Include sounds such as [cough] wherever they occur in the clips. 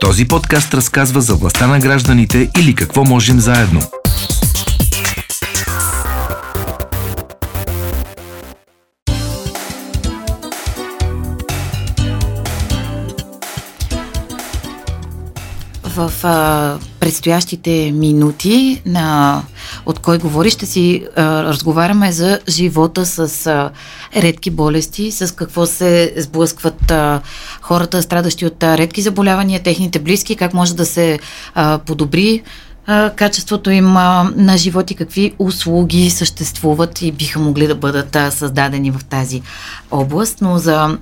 Този подкаст разказва за властта на гражданите или какво можем заедно. В а, предстоящите минути на от кой говори, ще си а, разговаряме за живота с а, редки болести, с какво се сблъскват а, хората, страдащи от а, редки заболявания, техните близки, как може да се а, подобри а, качеството им а, на живот и какви услуги съществуват и биха могли да бъдат а, създадени в тази област. Но за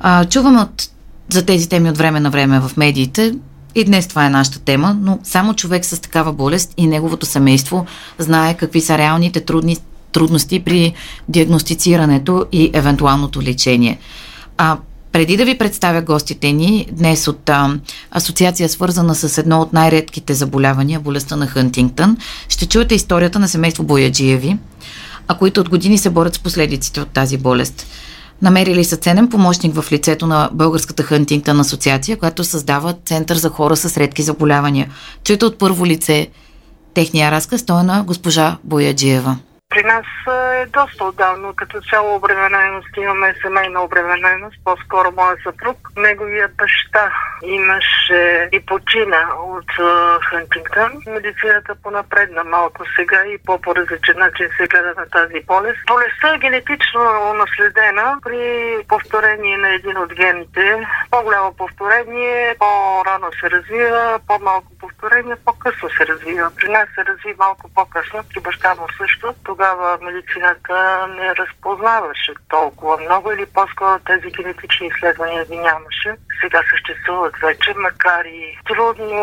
а, чуваме от, за тези теми от време на време в медиите. И днес това е нашата тема, но само човек с такава болест и неговото семейство знае какви са реалните трудни, трудности при диагностицирането и евентуалното лечение. А преди да ви представя гостите ни, днес от а, асоциация свързана с едно от най-редките заболявания, болестта на Хантингтън, ще чуете историята на семейство Бояджиеви, а които от години се борят с последиците от тази болест. Намерили са ценен помощник в лицето на Българската Хантингтън асоциация, която създава Център за хора с редки заболявания. Чуйте от първо лице техния разказ, той е на госпожа Бояджиева. При нас е доста отдавно. Като цяло обремененост имаме семейна обремененост. По-скоро моят съпруг. Неговият баща имаше и почина от Хантингтън. Медицината понапредна малко сега и по-поразличен начин се гледа на тази болест. Болестта е генетично наследена при повторение на един от гените. По-голямо повторение, по-рано се развива, по-малко повторение, по-късно се развива. При нас се разви малко по-късно, при баща му също. Тогава тогава медицината не разпознаваше толкова много или по-скоро тези генетични изследвания ги нямаше. Сега съществуват вече, макар и трудно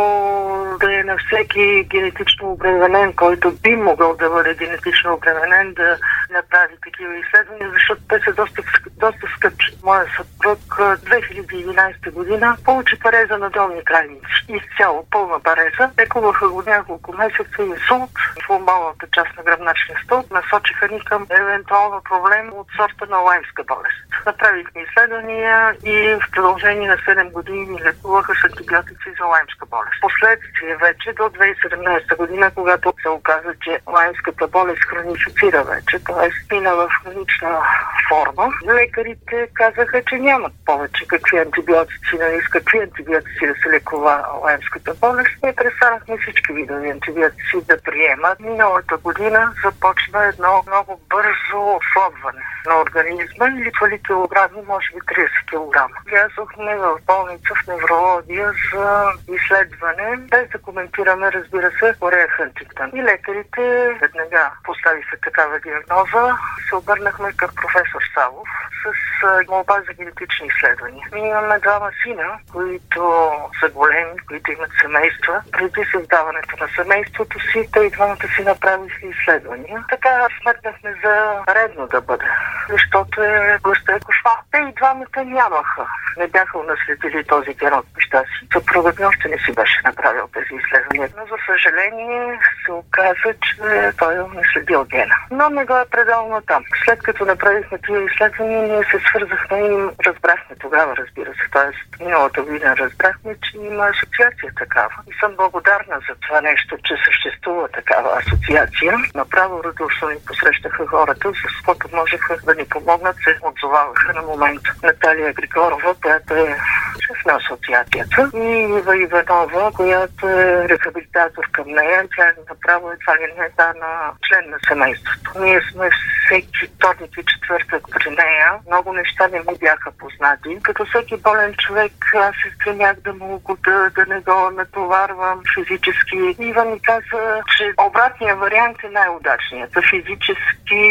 да е на всеки генетично обременен, който би могъл да бъде генетично обременен, да направи такива изследвания, защото те са доста, доста скъпи. Моя съпруг 2011 година получи пареза на долни крайници. Изцяло пълна пареза. Лекуваха го няколко месеца инсулт в ломбалната част на гръбначния стълб насочиха ни към евентуално проблем от сорта на лаймска болест. Направихме изследвания и в продължение на 7 години лекуваха с антибиотици за лаймска болест. Последствие вече до 2017 година, когато се оказа, че лаймската болест хронифицира вече, т.е. мина в хронична форма, лекарите казаха, че нямат повече какви антибиотици, нали, с какви антибиотици да се лекува лаймската болест. Ние престанахме всички видови антибиотици да приемат. Миналата година започна едно много бързо ослабване на организма и липвали килограми, може би 30 кг. Влязохме в болница в неврология за изследване, без да коментираме, разбира се, Орея Хантингтън. И лекарите веднага поставиха такава диагноза. Се обърнахме към професор Савов с молба за генетични изследвания. Ние имаме двама сина, които са големи, които имат семейства. Преди създаването на семейството си, те и двамата си направиха изследвания. Сега сметнахме за редно да бъде, защото е гъста е кошмар. Те и двамата нямаха. Не бяха унаследили този ген от баща си. Съпругът ми още не си беше направил тези изследвания. Но за съжаление се оказа, че той е унаследил гена. Но не го е предал на там. След като направихме тези изследвания, ние се свързахме и разбрахме тогава, разбира се. Тоест, миналата година разбрахме, че има асоциация такава. И съм благодарна за това нещо, че съществува такава асоциация. Направо радост ни посрещаха хората, с което можеха да ни помогнат, се отзоваваха на момента. Наталия Григорова, която е шеф на асоциацията, и Ива Иванова, която е рехабилитатор към нея. Тя е направо едва ли не на член на семейството. Ние сме всеки вторник и четвъртък при нея. Много неща не ми бяха познати. Като всеки болен човек, аз се стремях да му да, да не го натоварвам физически. Ива ми каза, че обратният вариант е най-удачният физически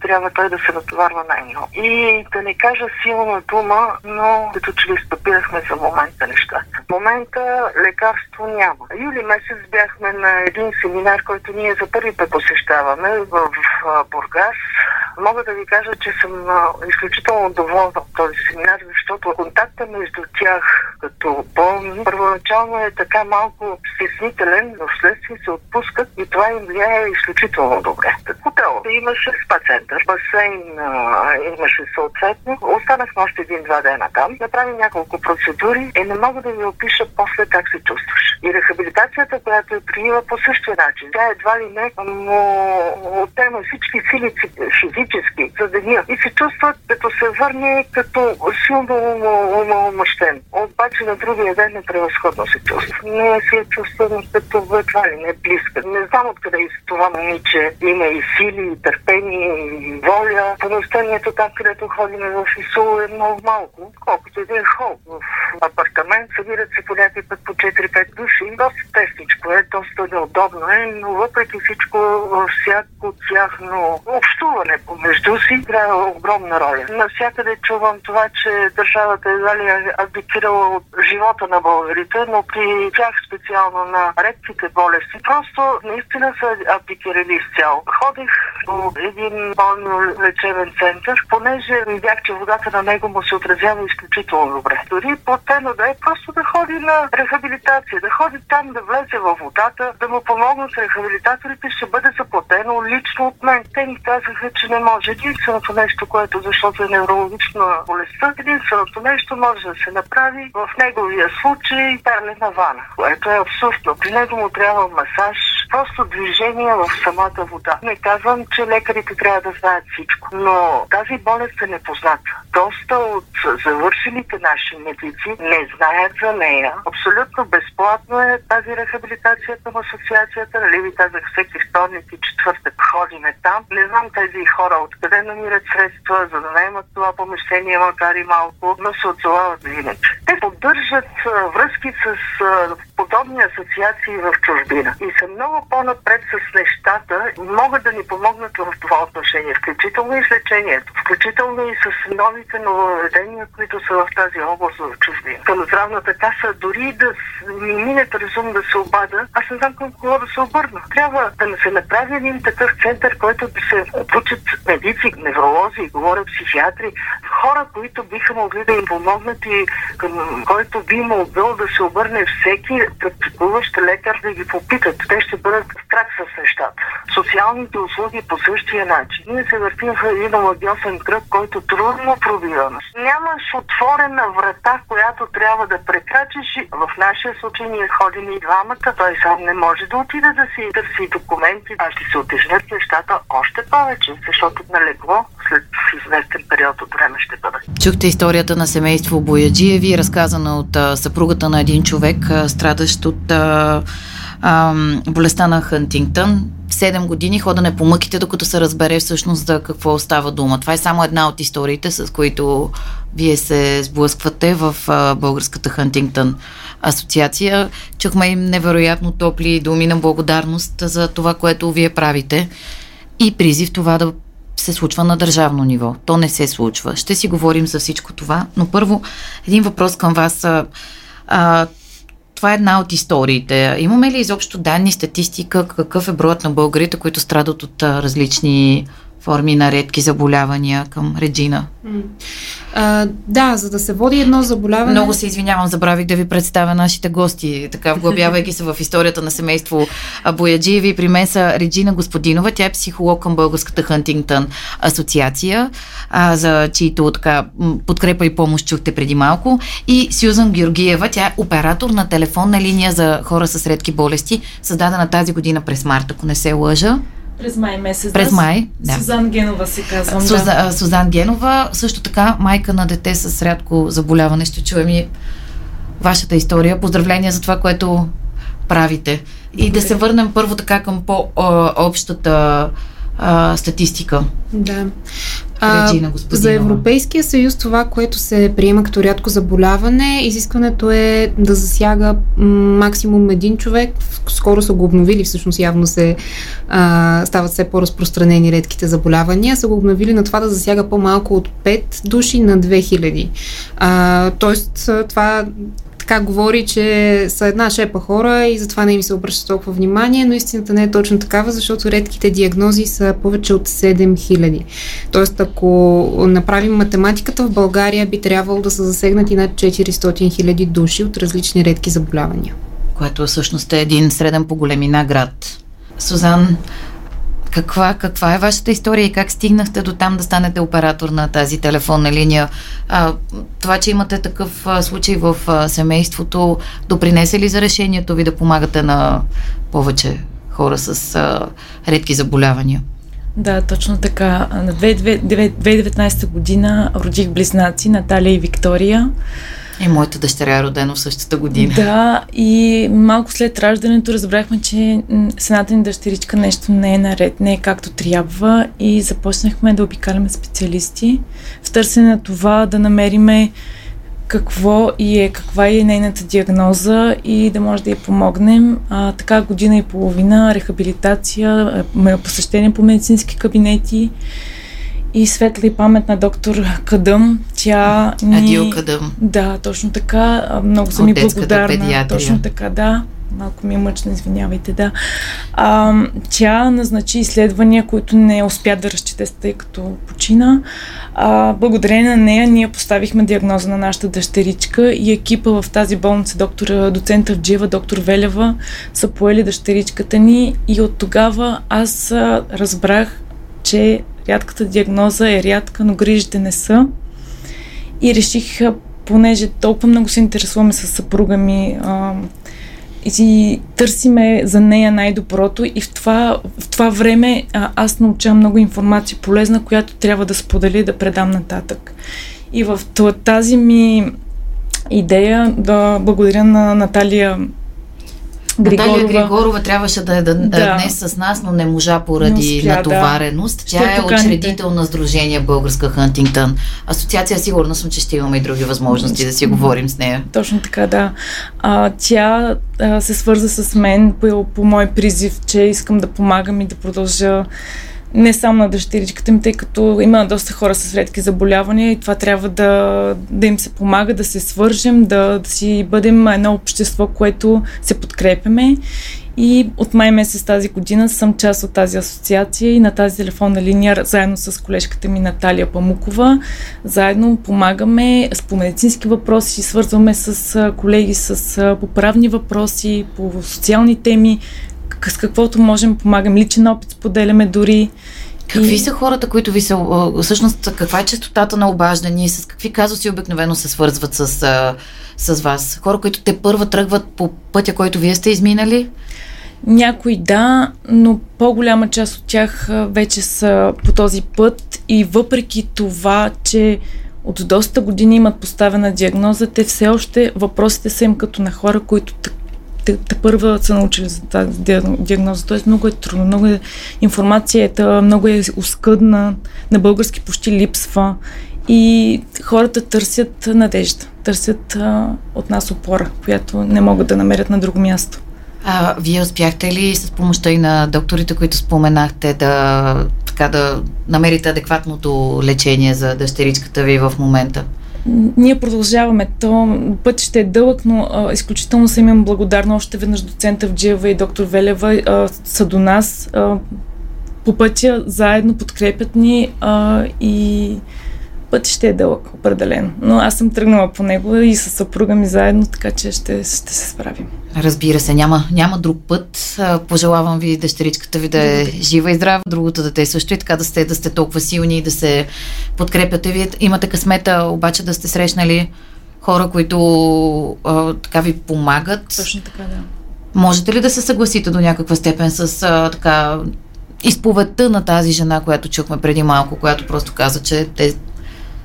трябва той да се натоварва най-много. И да не кажа силна дума, но като че ли стъпирахме за момента нещата. В момента лекарство няма. Юли месец бяхме на един семинар, който ние за първи път посещаваме в Бургас. Мога да ви кажа, че съм изключително доволна от този семинар, защото контакта между тях като болни, първоначално е така малко стеснителен, но вследствие се отпускат и това им влияе изключително добре. Хотел имаше спа център, басейн имаше съответно. Останахме още един-два дена там. Направи няколко процедури и не мога да ви опиша после как се чувстваш. И рехабилитацията, която е приела по същия начин. Тя едва ли не му отнема всички сили физически за деня и се чувства като се върне като силно умомощен. Обаче на другия ден е превъзходно се чувства. Не се чувствам като едва ли не близка. Не знам откъде и това момиче има и сили, и търпение, и воля. Помещението там, където ходим в Исул е много малко, колкото един хол. В апартамент събират се по някакви път по 4-5 души. Доста тесничко е, доста неудобно е, но въпреки всичко всяко тяхно общуване помежду си играе огромна роля. Навсякъде чувам това, че държавата едва ли е абдикирала от живота на българите, но при тях специално на редките болести, просто наистина са абдикирали изцяло. Ходих до един болно лечебен център, понеже видях, че водата на него му се отразява изключително добре. Дори платено да е просто да ходи на рехабилитация, да ходи там, да влезе във водата, да му помогнат с рехабилитаторите, ще бъде заплатено лично от мен. Те ни казаха, че не може. Единственото нещо, което защото е неврологична болестта, единственото нещо може да се направи в неговия случай перлена вана, което е абсурдно. При него му трябва масаж, просто движение в самата вода. Не казвам, че лекарите трябва да знаят всичко, но тази болест е непозната. Доста от завършилите наши медици не знаят за нея. Абсолютно безплатно е тази рехабилитация към асоциацията. Нали ви казах, всеки вторник и четвъртък ходиме там. Не знам тези хора откъде намират средства, за да наемат това помещение, макар и малко, но се отзовават винаги. Те поддържат връзки с подобни асоциации в чужбина и са много по-напред с нещата могат да ни помогнат в това отношение, включително и с лечението, включително и с новите нововведения, които са в тази област в чужбина. Към здравната каса, дори да ми мине разум да се обада, аз не знам към кого да се обърна. Трябва да се направи един такъв център, който да се обучат медици, невролози, говорят психиатри, хора, които биха могли да им помогнат и към който би могъл да се обърне всеки практикуващ лекар да ги попитат. Те ще бъдат в крак с нещата. Социалните услуги по същия начин. Ние се въртим в един омагиосен кръг, който трудно пробива. Нямаш отворена врата, която трябва да прекрачиш. В нашия случай ние ходим и двамата. Той сам не може да отиде да си търси документи, а ще се отежнят нещата още повече, защото на легло след известен период от време ще бъде. Чухте историята на семейство Бояджиеви, разказана от съпругата на един човек, а, страдащ от а, а, болестта на Хантингтън. 7 години ходене по мъките, докато се разбере всъщност за какво става дума. Това е само една от историите, с които вие се сблъсквате в а, българската Хантингтън асоциация. Чухме им невероятно топли думи на благодарност за това, което вие правите и призив това да се случва на държавно ниво. То не се случва. Ще си говорим за всичко това, но първо един въпрос към вас. А, това е една от историите. Имаме ли изобщо данни, статистика, какъв е броят на българите, които страдат от различни форми на редки заболявания към Реджина? А, да, за да се води едно заболяване. Много се извинявам, забравих да ви представя нашите гости, така вглъбявайки се в историята на семейство Бояджиеви. При мен са Реджина Господинова, тя е психолог към Българската Хантингтън асоциация, а, за чието така, подкрепа и помощ чухте преди малко. И Сюзан Георгиева, тя е оператор на телефонна линия за хора с редки болести, създадена тази година през март, ако не се лъжа. През май месец. През май, да. Сузан Генова се казвам. Суза, да. Сузан Генова, също така майка на дете с рядко заболяване. Ще чуем и вашата история. Поздравления за това, което правите. И да се върнем първо така към по-общата а, статистика. Да. А, за Европейския съюз това, което се приема като рядко заболяване, изискването е да засяга максимум един човек. Скоро са го обновили, всъщност явно се а, стават все по-разпространени редките заболявания. Са го обновили на това да засяга по-малко от 5 души на 2000. А, тоест, това така говори, че са една шепа хора и затова не им се обръща толкова внимание, но истината не е точно такава, защото редките диагнози са повече от 7000. Тоест, ако направим математиката в България, би трябвало да са засегнати над 400 000 души от различни редки заболявания. Което всъщност е един среден по големина град. Сузан, каква, каква е вашата история и как стигнахте до там да станете оператор на тази телефонна линия? А, това, че имате такъв случай в семейството, допринесе ли за решението ви да помагате на повече хора с а, редки заболявания? Да, точно така. На 2019 година родих близнаци Наталия и Виктория. И моята дъщеря е родена в същата година. Да, и малко след раждането разбрахме, че с едната ни дъщеричка нещо не е наред, не е както трябва и започнахме да обикаляме специалисти в търсене на това да намериме какво и е, каква е нейната диагноза и да може да й помогнем. А, така година и половина рехабилитация, посещение по медицински кабинети и светла и памет на доктор Кадъм. Тя ни... Адил Кадъм. Да, точно така. Много съм и благодарна. Педиатрия. Точно така, да. Малко ми е мъчно, извинявайте, да. А, тя назначи изследвания, които не успя да разчете, тъй като почина. А, благодарение на нея ние поставихме диагноза на нашата дъщеричка и екипа в тази болница, доктор, доцент Авджиева, доктор Велева, са поели дъщеричката ни и от тогава аз разбрах, че рядката диагноза е рядка, но грижите не са. И реших, понеже толкова много се интересуваме с съпруга ми а, и търсиме за нея най-доброто и в това, в това време а, аз научавам много информация полезна, която трябва да споделя да предам нататък. И в тази ми идея да благодаря на Наталия Григорова. Наталия Григорова трябваше да е да, да. днес с нас, но не можа поради успя, натовареност. Да. Тя е учредител на Сдружение Българска Хантингтън. Асоциация, сигурна съм, че ще имаме и други възможности да си говорим с нея. Точно така, да. А, тя а, се свърза с мен по, по мой призив, че искам да помагам и да продължа не само на дъщеричката ми, тъй като има доста хора с редки заболявания и това трябва да, да им се помага, да се свържем, да, да си бъдем едно общество, което се подкрепяме. И от май месец тази година съм част от тази асоциация и на тази телефонна линия, заедно с колежката ми Наталия Памукова, заедно помагаме с по медицински въпроси, свързваме с колеги с поправни въпроси, по социални теми, с каквото можем помагам. Личен опит споделяме дори. Какви и... са хората, които ви са... Всъщност, каква е частотата на обаждания? С какви казуси обикновено се свързват с, с вас? Хора, които те първа тръгват по пътя, който вие сте изминали? Някои да, но по-голяма част от тях вече са по този път и въпреки това, че от доста години имат поставена диагноза, те все още въпросите са им като на хора, които те, те първа са научили за тази диагноза. Тоест много е трудно, много е информацията, много е оскъдна, на български почти липсва и хората търсят надежда, търсят а, от нас опора, която не могат да намерят на друго място. А, вие успяхте ли с помощта и на докторите, които споменахте, да, така, да намерите адекватното лечение за дъщеричката ви в момента? Ние продължаваме. То път ще е дълъг, но а, изключително съм им благодарна още веднъж доцента Вджиева и доктор Велева а, са до нас. А, по пътя заедно подкрепят ни а, и път ще е дълъг, определено. Но аз съм тръгнала по него и с съпруга ми заедно, така че ще, ще се справим. Разбира се, няма, няма друг път. Пожелавам ви дъщеричката ви да е жива и здрава, другото дете също и така да сте, да сте толкова силни и да се подкрепяте. Вие имате късмета обаче да сте срещнали хора, които а, така ви помагат. Точно така, да. Можете ли да се съгласите до някаква степен с а, така изповедта на тази жена, която чухме преди малко, която просто каза, че те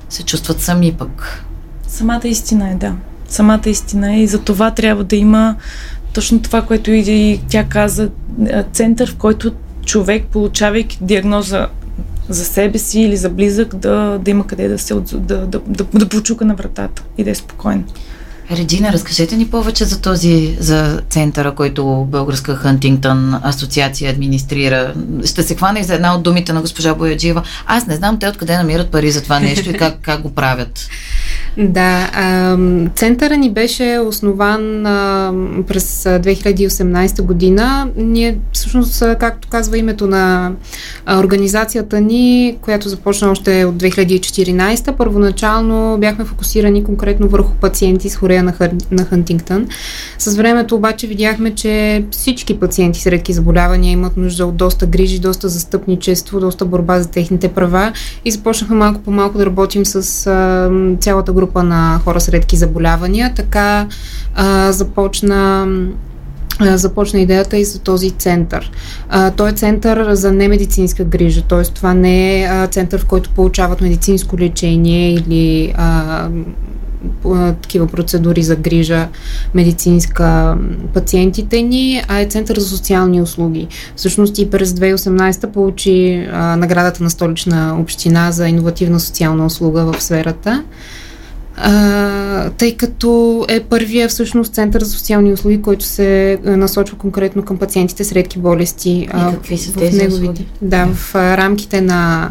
се чувстват сами пък. Самата истина е, да. Самата истина е и за това трябва да има точно това, което и тя каза, център, в който човек, получавайки диагноза за себе си или за близък, да, да има къде да се да, да, да, да, почука на вратата и да е спокоен. Реджина, разкажете ни повече за този, за центъра, който Българска Хантингтън асоциация администрира. Ще се хвана и за една от думите на госпожа Бояджиева. Аз не знам те откъде намират пари за това нещо и как, как го правят. Да, а, центъра ни беше основан през 2018 година. Ние, всъщност, както казва името на организацията ни, която започна още от 2014, първоначално бяхме фокусирани конкретно върху пациенти с хорея на, Хантингтън. С времето обаче видяхме, че всички пациенти с редки заболявания имат нужда от доста грижи, доста застъпничество, доста борба за техните права и започнахме малко по малко да работим с цялата група на хора с редки заболявания. Така а, започна започна идеята и за този център. А, той е център за немедицинска грижа, т.е. това не е център, в който получават медицинско лечение или а, такива процедури за грижа медицинска пациентите ни, а е Център за социални услуги. Всъщност и през 2018 получи а, наградата на столична община за иновативна социална услуга в сферата. А, тъй като е първия всъщност център за социални услуги, който се насочва конкретно към пациентите с редки болести. И какви са тези неговите, услуги? Да, в рамките на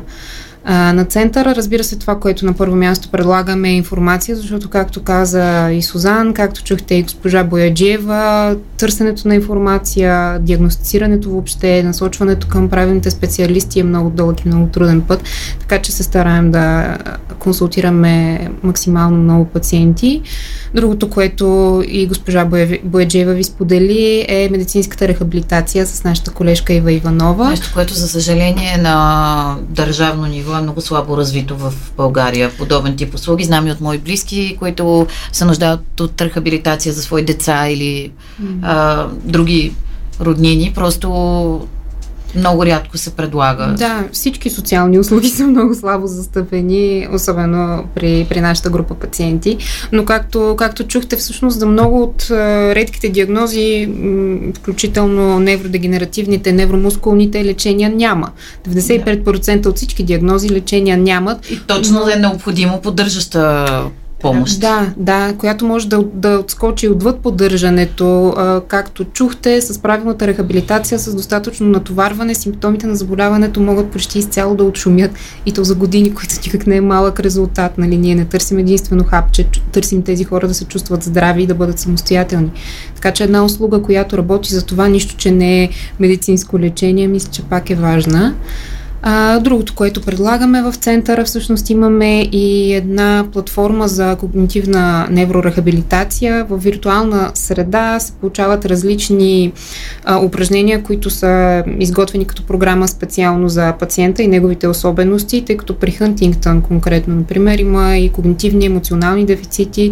на центъра. Разбира се, това, което на първо място предлагаме е информация, защото, както каза и Сузан, както чухте и госпожа Бояджиева, търсенето на информация, диагностицирането въобще, насочването към правилните специалисти е много дълъг и много труден път, така че се стараем да консултираме максимално много пациенти. Другото, което и госпожа Бояджиева ви сподели е медицинската рехабилитация с нашата колежка Ива Иванова. Нещо, което за съжаление е на държавно ниво е много слабо развито в България. Подобен тип услуги. Знам и от мои близки, които се нуждаят от рехабилитация за свои деца или mm. а, други роднини. Просто много рядко се предлага. Да, всички социални услуги [laughs] са много слабо застъпени, особено при, при нашата група пациенти. Но както, както чухте, всъщност за много от редките диагнози, включително невродегенеративните, невромускулните лечения няма. 95% от всички диагнози лечения нямат. И точно но... е необходимо поддържаща помощ. Да, да, която може да, да отскочи отвъд поддържането, както чухте, с правилната рехабилитация, с достатъчно натоварване, симптомите на заболяването могат почти изцяло да отшумят и то за години, [laughs] които никак не е малък резултат. Нали? Ние не търсим единствено хапче, търсим тези хора да се чувстват здрави и да бъдат самостоятелни. Така че една услуга, която работи за това, нищо, че не е медицинско лечение, мисля, че пак е важна. А, другото, което предлагаме в центъра, всъщност имаме и една платформа за когнитивна неврорехабилитация. В виртуална среда се получават различни а, упражнения, които са изготвени като програма специално за пациента и неговите особености, тъй като при Хантингтън конкретно, например, има и когнитивни емоционални дефицити.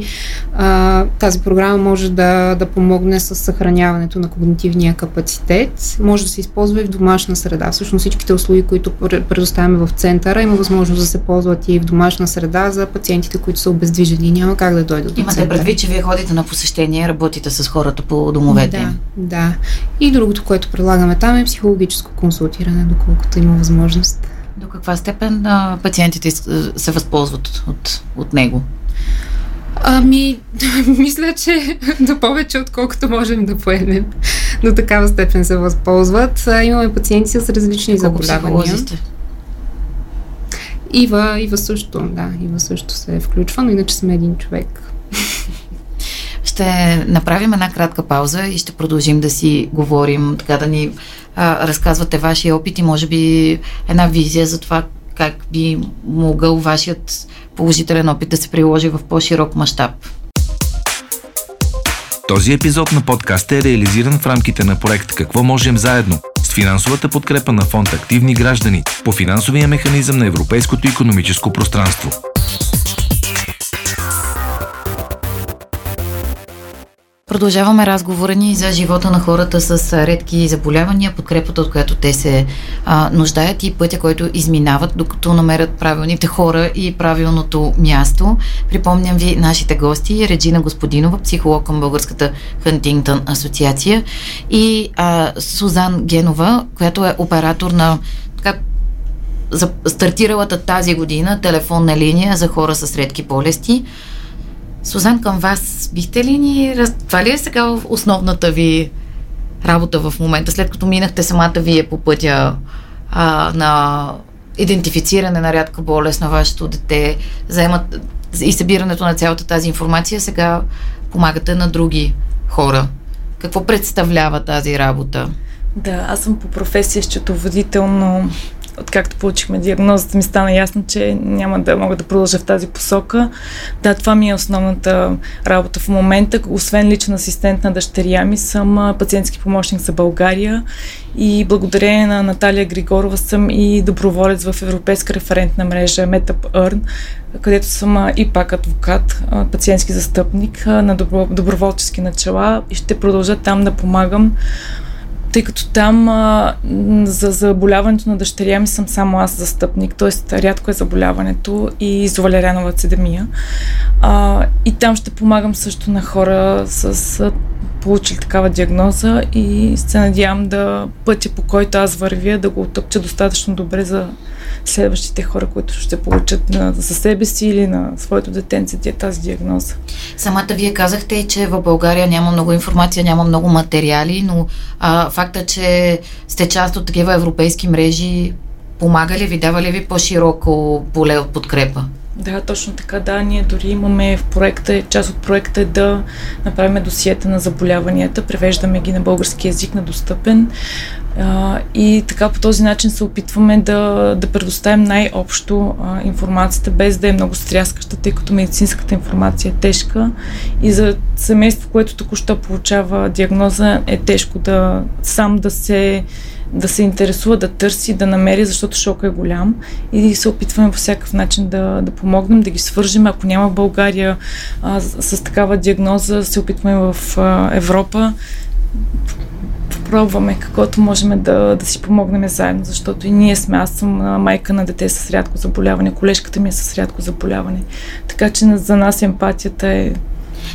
А, тази програма може да, да помогне с съхраняването на когнитивния капацитет. Може да се използва и в домашна среда. Всъщност всичките услуги, които предоставяме в центъра. Има възможност да се ползват и в домашна среда за пациентите, които са обездвижени. Няма как да дойдат до Имате предвид, че вие ходите на посещение, работите с хората по домовете. Да, да. И другото, което предлагаме там е психологическо консултиране, доколкото има възможност. До каква степен а, пациентите се възползват от, от него? Ами, [laughs] мисля, че [laughs] да повече, отколкото можем да поемем. До такава степен се възползват. Имаме пациенти с различни Колко заболявания. Ива, Ива също, да, Ива също се е включва, но иначе сме един човек. [laughs] Ще направим една кратка пауза и ще продължим да си говорим, така да ни а, разказвате вашия опит и може би една визия за това как би могъл вашият положителен опит да се приложи в по-широк мащаб. Този епизод на подкаст е реализиран в рамките на проект Какво можем заедно с финансовата подкрепа на фонд Активни граждани по финансовия механизъм на Европейското економическо пространство. Продължаваме разговора ни за живота на хората с редки заболявания, подкрепата, от която те се а, нуждаят и пътя, който изминават, докато намерят правилните хора и правилното място. Припомням ви нашите гости, Реджина Господинова, психолог към Българската Хантингтън асоциация и а, Сузан Генова, която е оператор на така, за стартиралата тази година телефонна линия за хора с редки болести. Сузан, към вас бихте ли ни... Това ли е сега основната ви работа в момента, след като минахте самата вие по пътя а, на идентифициране на рядка болест на вашето дете, заемат, и събирането на цялата тази информация, сега помагате на други хора. Какво представлява тази работа? Да, аз съм по професия счетоводител, но откакто получихме диагнозата, ми стана ясно, че няма да мога да продължа в тази посока. Да, това ми е основната работа в момента. Освен личен асистент на дъщеря ми, съм пациентски помощник за България и благодарение на Наталия Григорова съм и доброволец в Европейска референтна мрежа Earn, където съм и пак адвокат, пациентски застъпник на добро, доброволчески начала и ще продължа там да помагам тъй като там а, за заболяването на дъщеря ми съм само аз застъпник, т.е. рядко е заболяването и с валерянова цедемия. А, и там ще помагам също на хора с а, получили такава диагноза и се надявам да пътя по който аз вървя да го отъпча достатъчно добре за следващите хора, които ще получат на, за себе си или на своето детенце тази диагноза. Самата вие казахте, че в България няма много информация, няма много материали, но а, факта, че сте част от такива европейски мрежи, помага ли ви, дава ли ви по-широко поле от подкрепа? Да, точно така. Да, ние дори имаме в проекта, част от проекта е да направим досиета на заболяванията, превеждаме ги на български язик на достъпен. А, и така по този начин се опитваме да, да предоставим най-общо а, информацията, без да е много стряскаща, тъй като медицинската информация е тежка. И за семейство, което току-що получава диагноза, е тежко да сам да се да се интересува, да търси, да намери, защото шока е голям и се опитваме по всякакъв начин да, да помогнем, да ги свържем. Ако няма в България а, с такава диагноза, се опитваме в а, Европа пробваме каквото можем да, да си помогнем заедно, защото и ние сме. Аз съм майка на дете с рядко заболяване, колежката ми е с рядко заболяване. Така че за нас емпатията е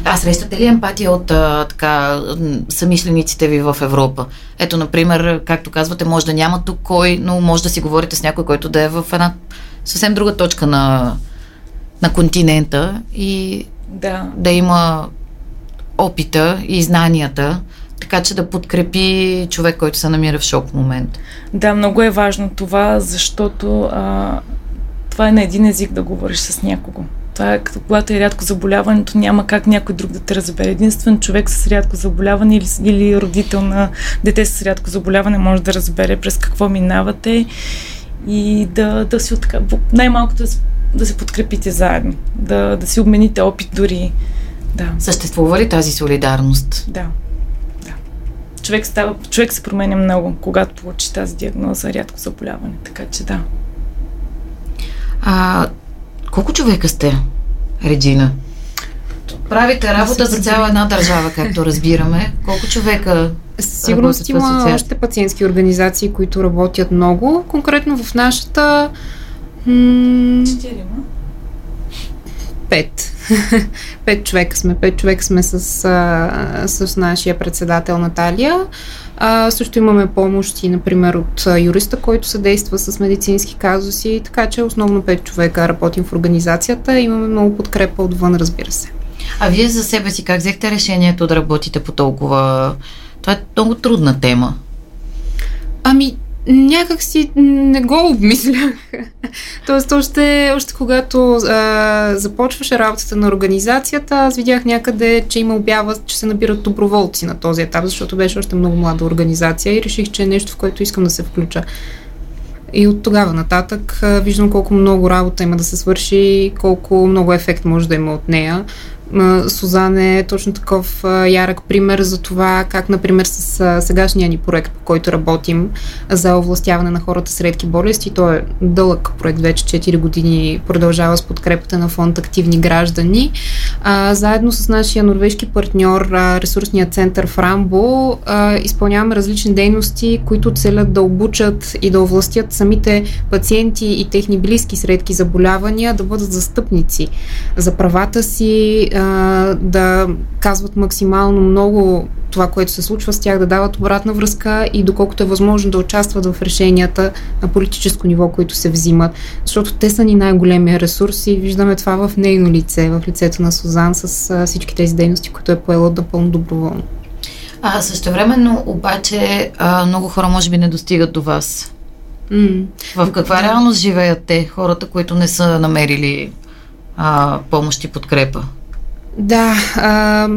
а срещате ли емпатия от а, така, самишлениците ви в Европа? Ето, например, както казвате, може да няма тук кой, но може да си говорите с някой, който да е в една съвсем друга точка на, на континента и да. да има опита и знанията, така че да подкрепи човек, който се намира в шок в момент. Да, много е важно това, защото а, това е на един език да говориш с някого. Това е когато е рядко заболяването, няма как някой друг да те разбере. Единствен човек с рядко заболяване или, или родител на дете с рядко заболяване може да разбере през какво минавате и да, да си отка... най-малкото да, да се подкрепите заедно, да, да си обмените опит дори. Да. Съществува ли тази солидарност? Да. да. Човек, става, човек се променя много, когато получи тази диагноза, рядко заболяване. Така че да. А, колко човека сте, Реджина? Правите работа за цяла една държава, както разбираме. Колко човека Сигурно има още пациентски организации, които работят много. Конкретно в нашата... Четирима. Пет. [laughs] пет човека сме. Пет човека сме с, с нашия председател Наталия. А, също имаме помощи, например, от юриста, който съдейства с медицински казуси, така че основно 5 човека работим в организацията. Имаме много подкрепа отвън, разбира се. А вие за себе си как взехте решението да работите по толкова... Това е много трудна тема. Ами, някак си не го обмислях. [laughs] Тоест, още, още когато а, започваше работата на организацията, аз видях някъде, че има обява, че се набират доброволци на този етап, защото беше още много млада организация и реших, че е нещо, в което искам да се включа. И от тогава нататък а, виждам колко много работа има да се свърши, колко много ефект може да има от нея. Сузан е точно такъв ярък пример за това как, например, с сегашния ни проект, по който работим за овластяване на хората с редки болести. Той е дълъг проект, вече 4 години продължава с подкрепата на фонд Активни граждани. Заедно с нашия норвежки партньор, ресурсния център в Рамбо, изпълняваме различни дейности, които целят да обучат и да овластят самите пациенти и техни близки с редки заболявания да бъдат застъпници за правата си, а, да казват максимално много това, което се случва с тях, да дават обратна връзка и доколкото е възможно да участват в решенията на политическо ниво, които се взимат, защото те са ни най-големия ресурс и виждаме това в нейно лице, в лицето на Сузан с а, всички тези дейности, които е поела напълно доброволно. А също времено обаче а, много хора може би не достигат до вас. Mm. В каква реалност живеят те, хората, които не са намерили а, помощ и подкрепа. Да, а,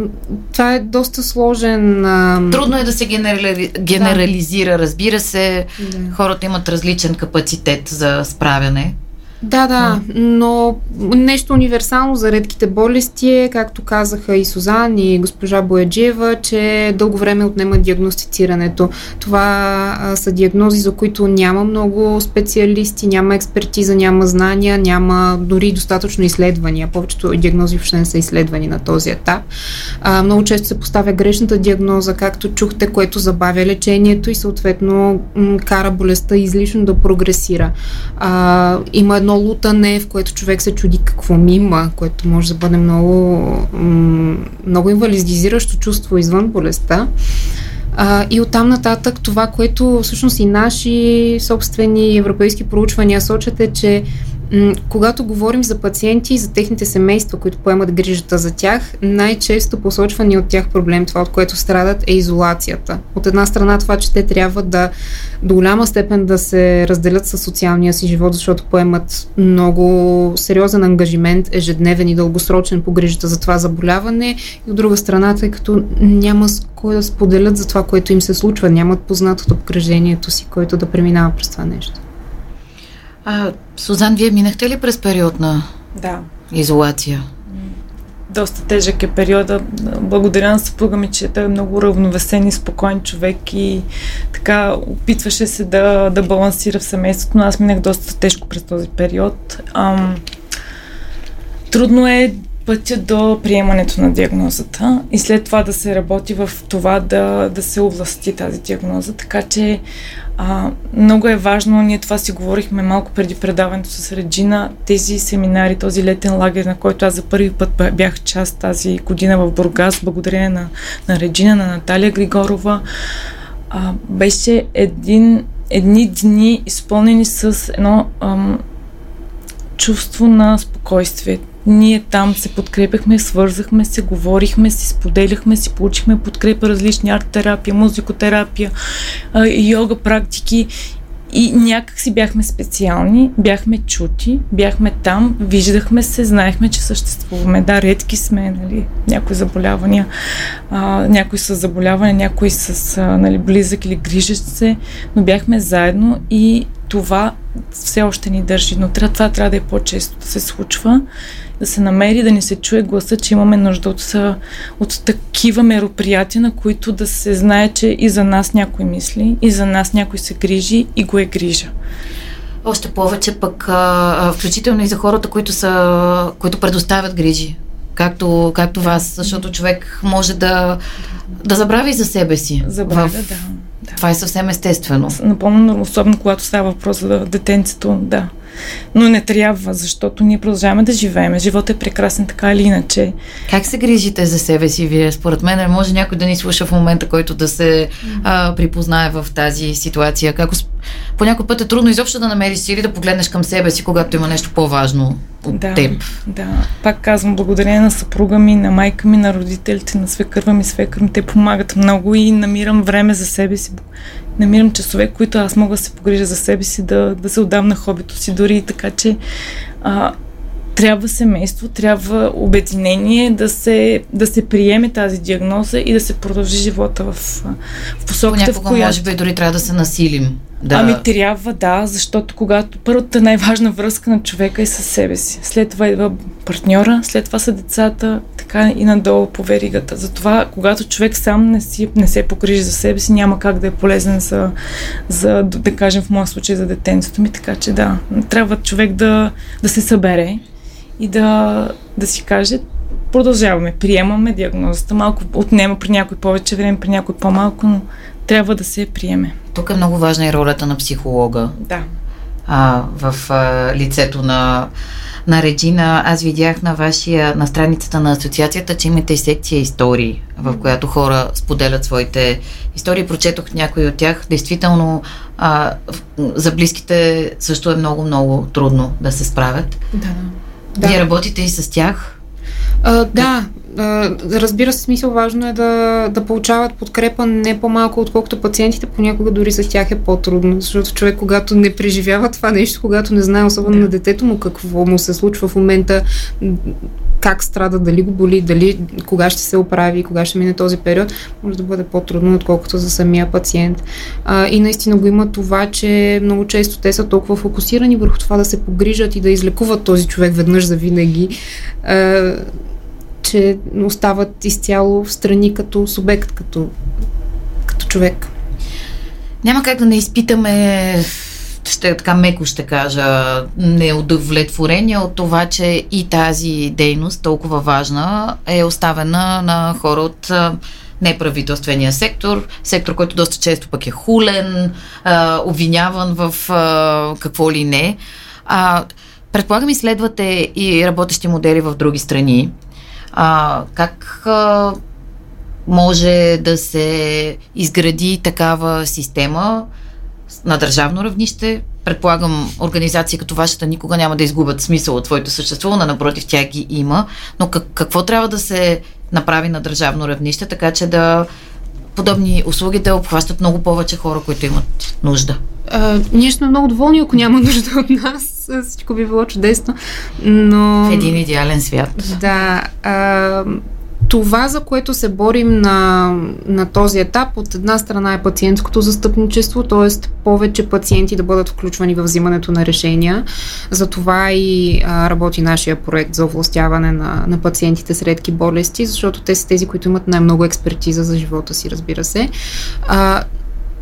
това е доста сложен. А... Трудно е да се генерали... генерализира, разбира се. Да. Хората имат различен капацитет за справяне. Да, да, но нещо универсално за редките болести е, както казаха и Сузан и госпожа Бояджиева, че дълго време отнема диагностицирането. Това а, са диагнози, за които няма много специалисти, няма експертиза, няма знания, няма дори достатъчно изследвания. Повечето диагнози въобще не са изследвани на този етап. А, много често се поставя грешната диагноза, както чухте, което забавя лечението и съответно м- кара болестта излишно да прогресира. А, има едно едно лутане, в което човек се чуди какво ми има, което може да бъде много, много инвалидизиращо чувство извън болестта. А, и оттам нататък това, което всъщност и наши собствени европейски проучвания сочат е, че когато говорим за пациенти и за техните семейства, които поемат грижата за тях, най-често посочвани от тях проблем, това от което страдат, е изолацията. От една страна това, че те трябва да до голяма степен да се разделят със социалния си живот, защото поемат много сериозен ангажимент, ежедневен и дългосрочен по грижата за това заболяване. И от друга страна, тъй като няма с кой да споделят за това, което им се случва, нямат познат от обкръжението си, който да преминава през това нещо. А, Сузан, вие минахте ли през период на да. изолация? Доста тежък е периода. Благодаря на съпруга ми, че той е много равновесен и спокоен човек и така опитваше се да, да балансира в семейството, но аз минах доста тежко през този период. Ам, трудно е пътя до приемането на диагнозата и след това да се работи в това да, да се овласти тази диагноза. Така че а, много е важно, ние това си говорихме малко преди предаването с Реджина, тези семинари, този летен лагер, на който аз за първи път бях част тази година в Бургас, благодарение на, на Реджина, на Наталия Григорова, а, беше един, едни дни изпълнени с едно ам, чувство на спокойствие ние там се подкрепяхме, свързахме се, говорихме си, споделяхме си, получихме подкрепа, различни арт-терапия, музикотерапия, йога практики. И някак си бяхме специални, бяхме чути, бяхме там, виждахме се, знаехме, че съществуваме. Да, редки сме, нали, някои заболявания, а, някои с заболяване, някои с а, нали, близък или грижещ се, но бяхме заедно и това все още ни държи, но това трябва да е по-често да се случва да се намери, да ни се чуе гласа, че имаме нужда от, от такива мероприятия, на които да се знае, че и за нас някой мисли, и за нас някой се грижи и го е грижа. Още повече пък, включително и за хората, които, са, които предоставят грижи, както, както вас, защото човек може да, да забрави за себе си. Забравя, в... да. Да. Това е съвсем естествено. Напълно, особено когато става въпрос за детенцето, да. Но не трябва, защото ние продължаваме да живеем. Животът е прекрасен така или иначе. Как се грижите за себе си вие? Според мен може някой да ни слуша в момента, който да се а, припознае в тази ситуация. Как по някой път е трудно изобщо да намериш сили да погледнеш към себе си, когато има нещо по-важно от да, теб. Да, пак казвам, благодарение на съпруга ми, на майка ми, на родителите, на свекърва ми, свекър ми, те помагат много и намирам време за себе си. Намирам часове, които аз мога да се погрижа за себе си, да, да се отдам на хобито си, дори и така, че а, трябва семейство, трябва обединение да се, да се приеме тази диагноза и да се продължи живота в, в посоката, в която... може би дори трябва да се насилим. Да. Ами трябва, да, защото когато първата най-важна връзка на човека е със себе си. След това идва партньора, след това са децата, така и надолу по веригата. Затова, когато човек сам не, си, не се погрижи за себе си, няма как да е полезен за, за да кажем в моя случай, за детенството ми. Така че да, трябва човек да, да се събере и да, да си каже, продължаваме, приемаме диагнозата. Малко отнема при някой повече време, при някой по-малко, но трябва да се приеме. Тук е много важна и ролята на психолога. Да. А, в а, лицето на, на Реджина. Аз видях на вашия, на страницата на асоциацията, че имате и секция истории, в която хора споделят своите истории. Прочетох някои от тях. Действително, а, за близките също е много-много трудно да се справят. Да. Да. Вие работите и с тях? А, да, разбира се, смисъл важно е да, да получават подкрепа не по-малко, отколкото пациентите. Понякога дори за тях е по-трудно, защото човек, когато не преживява това нещо, когато не знае, особено да. на детето му, какво му се случва в момента, как страда, дали го боли, дали кога ще се оправи, кога ще мине този период, може да бъде по-трудно, отколкото за самия пациент. А, и наистина го има това, че много често те са толкова фокусирани върху това да се погрижат и да излекуват този човек веднъж за винаги. А, че остават изцяло в страни като субект, като, като човек. Няма как да не изпитаме ще така меко ще кажа, неудовлетворение от това, че и тази дейност, толкова важна, е оставена на хора от неправителствения сектор, сектор, който доста често пък е хулен, обвиняван в какво ли не. Предполагам, изследвате и работещи модели в други страни. А, как а, може да се изгради такава система на държавно равнище. Предполагам, организации като вашата никога няма да изгубят смисъл от своето съществуване, напротив, тя ги има. Но как, какво трябва да се направи на държавно равнище, така че да подобни услуги да обхващат много повече хора, които имат нужда? А, ние сме много доволни, ако няма нужда от нас. Всичко би било чудесно. Но... В един идеален свят. Да. А, това, за което се борим на, на този етап, от една страна е пациентското застъпничество, т.е. повече пациенти да бъдат включвани в взимането на решения. Затова и а, работи нашия проект за овластяване на, на пациентите с редки болести, защото те са тези, които имат най-много експертиза за живота си, разбира се. А,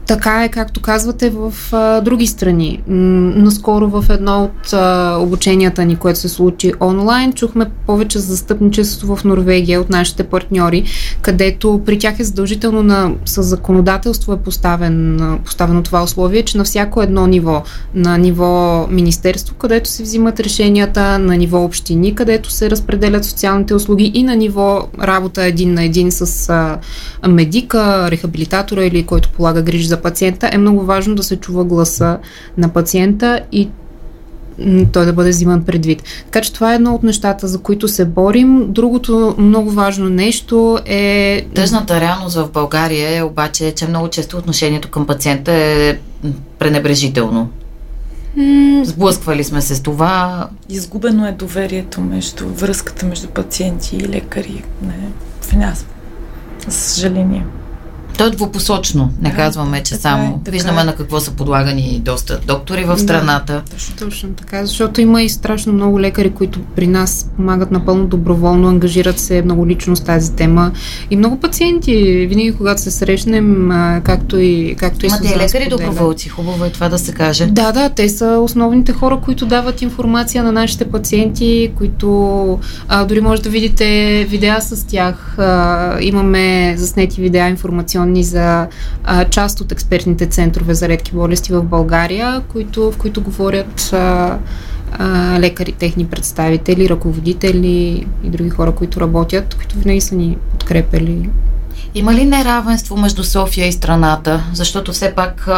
така е, както казвате, в а, други страни. М- наскоро в едно от а, обученията ни, което се случи онлайн, чухме повече за застъпничество в Норвегия от нашите партньори, където при тях е задължително на, с законодателство е поставен, поставено това условие, че на всяко едно ниво, на ниво министерство, където се взимат решенията, на ниво общини, където се разпределят социалните услуги и на ниво работа един на един с а, медика, рехабилитатора или който полага грижи за пациента, е много важно да се чува гласа на пациента и той да бъде взиман предвид. Така че това е едно от нещата, за които се борим. Другото много важно нещо е... Тъжната реалност в България е обаче, че много често отношението към пациента е пренебрежително. Сблъсквали сме се с това. Изгубено е доверието между връзката между пациенти и лекари. Не, в нас. За съжаление. То е двупосочно. Не казваме, че само. Е, така Виждаме е. на какво са подлагани доста доктори в страната. Да, точно, точно така. Защото има и страшно много лекари, които при нас помагат напълно доброволно, ангажират се много лично с тази тема. И много пациенти, винаги когато се срещнем, както и, както Имате и лекари доброволци. Хубаво е това да се каже. Да, да. Те са основните хора, които дават информация на нашите пациенти, които а, дори може да видите видеа с тях. А, имаме заснети видеа информационни данни за а, част от експертните центрове за редки болести в България, които, в които говорят а, а, лекари, техни представители, ръководители и други хора, които работят, които винаги са ни подкрепили има ли неравенство между София и страната? Защото все пак а,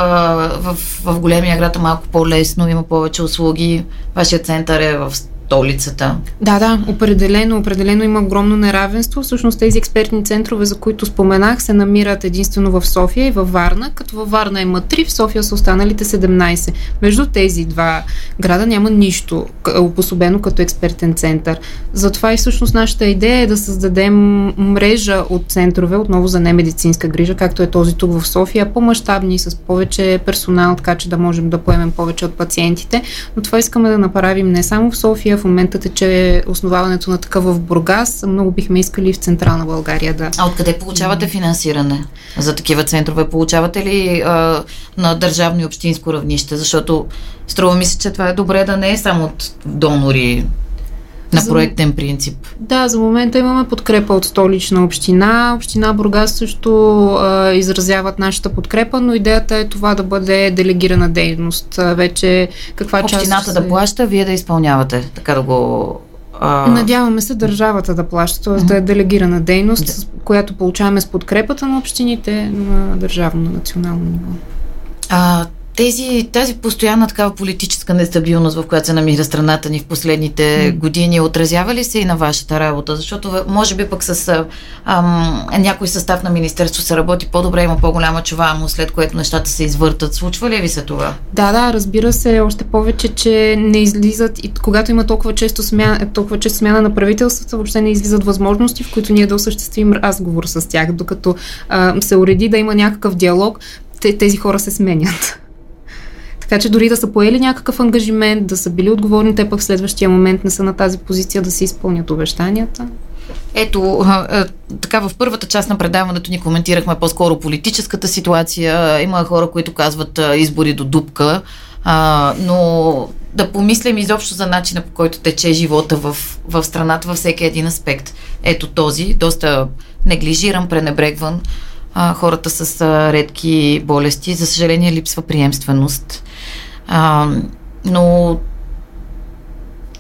в, в големия град е малко по-лесно, има повече услуги. Вашия център е в столицата. Да, да, определено, определено има огромно неравенство. Всъщност тези експертни центрове, за които споменах, се намират единствено в София и във Варна, като във Варна има 3, в София са останалите 17. Между тези два града няма нищо обособено като експертен център. Затова и всъщност нашата идея е да създадем мрежа от центрове, отново за немедицинска грижа, както е този тук в София, по-масштабни, с повече персонал, така че да можем да поемем повече от пациентите. Но това искаме да направим не само в София, в момента тече основаването на такъв в Бургас. Много бихме искали в Централна България да. А откъде получавате финансиране за такива центрове? Получавате ли а, на държавно и общинско равнище? Защото струва ми се, че това е добре да не е само от донори на за, проектен принцип. Да, за момента имаме подкрепа от столична община. Община Бургас също а, изразяват нашата подкрепа, но идеята е това да бъде делегирана дейност. А, вече каква Общината част... Общината да плаща, вие да изпълнявате, така да го а... Надяваме се държавата да плаща, т.е. Да е делегирана дейност, да. която получаваме с подкрепата на общините на държавно, на национално ниво. А, тези, тази постоянна такава политическа нестабилност, в която се намира страната ни в последните години, отразява ли се и на вашата работа? Защото може би пък с ам, някой състав на Министерство се работи по-добре, има по-голяма чуваемост, след което нещата се извъртат. Случва ли ви се това? Да, да, разбира се, още повече, че не излизат и когато има толкова често смяна, толкова често смяна на правителствата, въобще не излизат възможности, в които ние да осъществим разговор с тях, докато а, се уреди да има някакъв диалог, тези хора се сменят. Така че дори да са поели някакъв ангажимент, да са били отговорни, те пък в следващия момент не са на тази позиция да се изпълнят обещанията. Ето, така в първата част на предаването ни коментирахме по-скоро политическата ситуация. Има хора, които казват избори до дупка, но да помислим изобщо за начина по който тече живота в, в страната във всеки един аспект. Ето този, доста неглижиран, пренебрегван. Хората с редки болести. За съжаление, липсва приемственост. А, но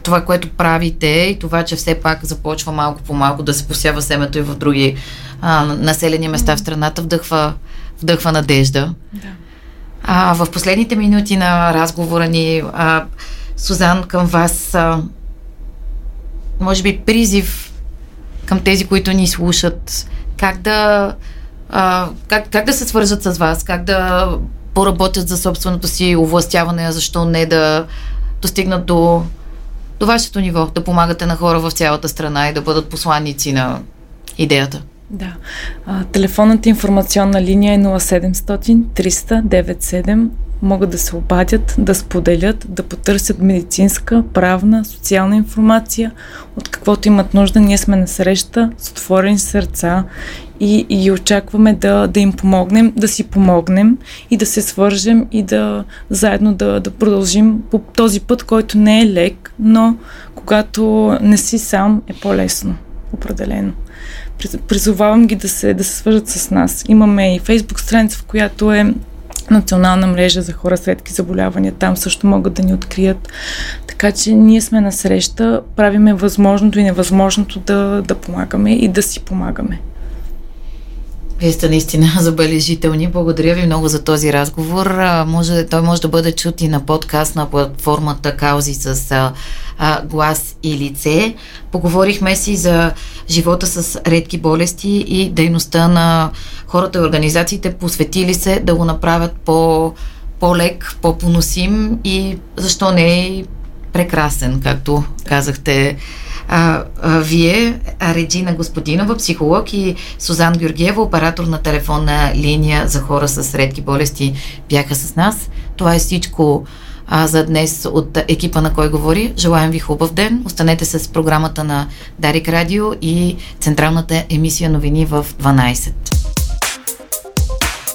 това, което правите и това, че все пак започва малко по малко да се посява семето и в други а, населени места в страната, вдъхва, вдъхва надежда. Да. А, в последните минути на разговора ни, а, Сузан, към вас, а, може би призив към тези, които ни слушат, как да, как, как да се свържат с вас, как да поработят за собственото си овластяване, защо не да достигнат до, до вашето ниво, да помагате на хора в цялата страна и да бъдат посланници на идеята. Да. А, телефонната информационна линия е 0700 300 Могат да се обадят, да споделят, да потърсят медицинска, правна, социална информация, от каквото имат нужда. Ние сме на среща с отворени сърца и, и очакваме да, да им помогнем, да си помогнем и да се свържем и да заедно да, да продължим по този път, който не е лек, но когато не си сам е по-лесно, определено. Призовавам ги да се, да се свържат с нас. Имаме и фейсбук страница, в която е национална мрежа за хора с редки заболявания. Там също могат да ни открият. Така че ние сме на среща, правиме възможното и невъзможното да, да помагаме и да си помагаме. Вие сте наистина [laughs] забележителни. Благодаря ви много за този разговор. Може, той може да бъде чут и на подкаст на платформата Каузи с а, глас и лице. Поговорихме си за живота с редки болести и дейността на хората и организациите, посветили се да го направят по, по-лек, по-поносим и защо не е прекрасен, както казахте а, а, вие, Реджина Господинова, психолог и Сузан Георгиева, оператор на телефонна линия за хора с редки болести, бяха с нас. Това е всичко а, за днес от екипа на Кой говори. Желаем ви хубав ден. Останете с програмата на Дарик Радио и централната емисия новини в 12.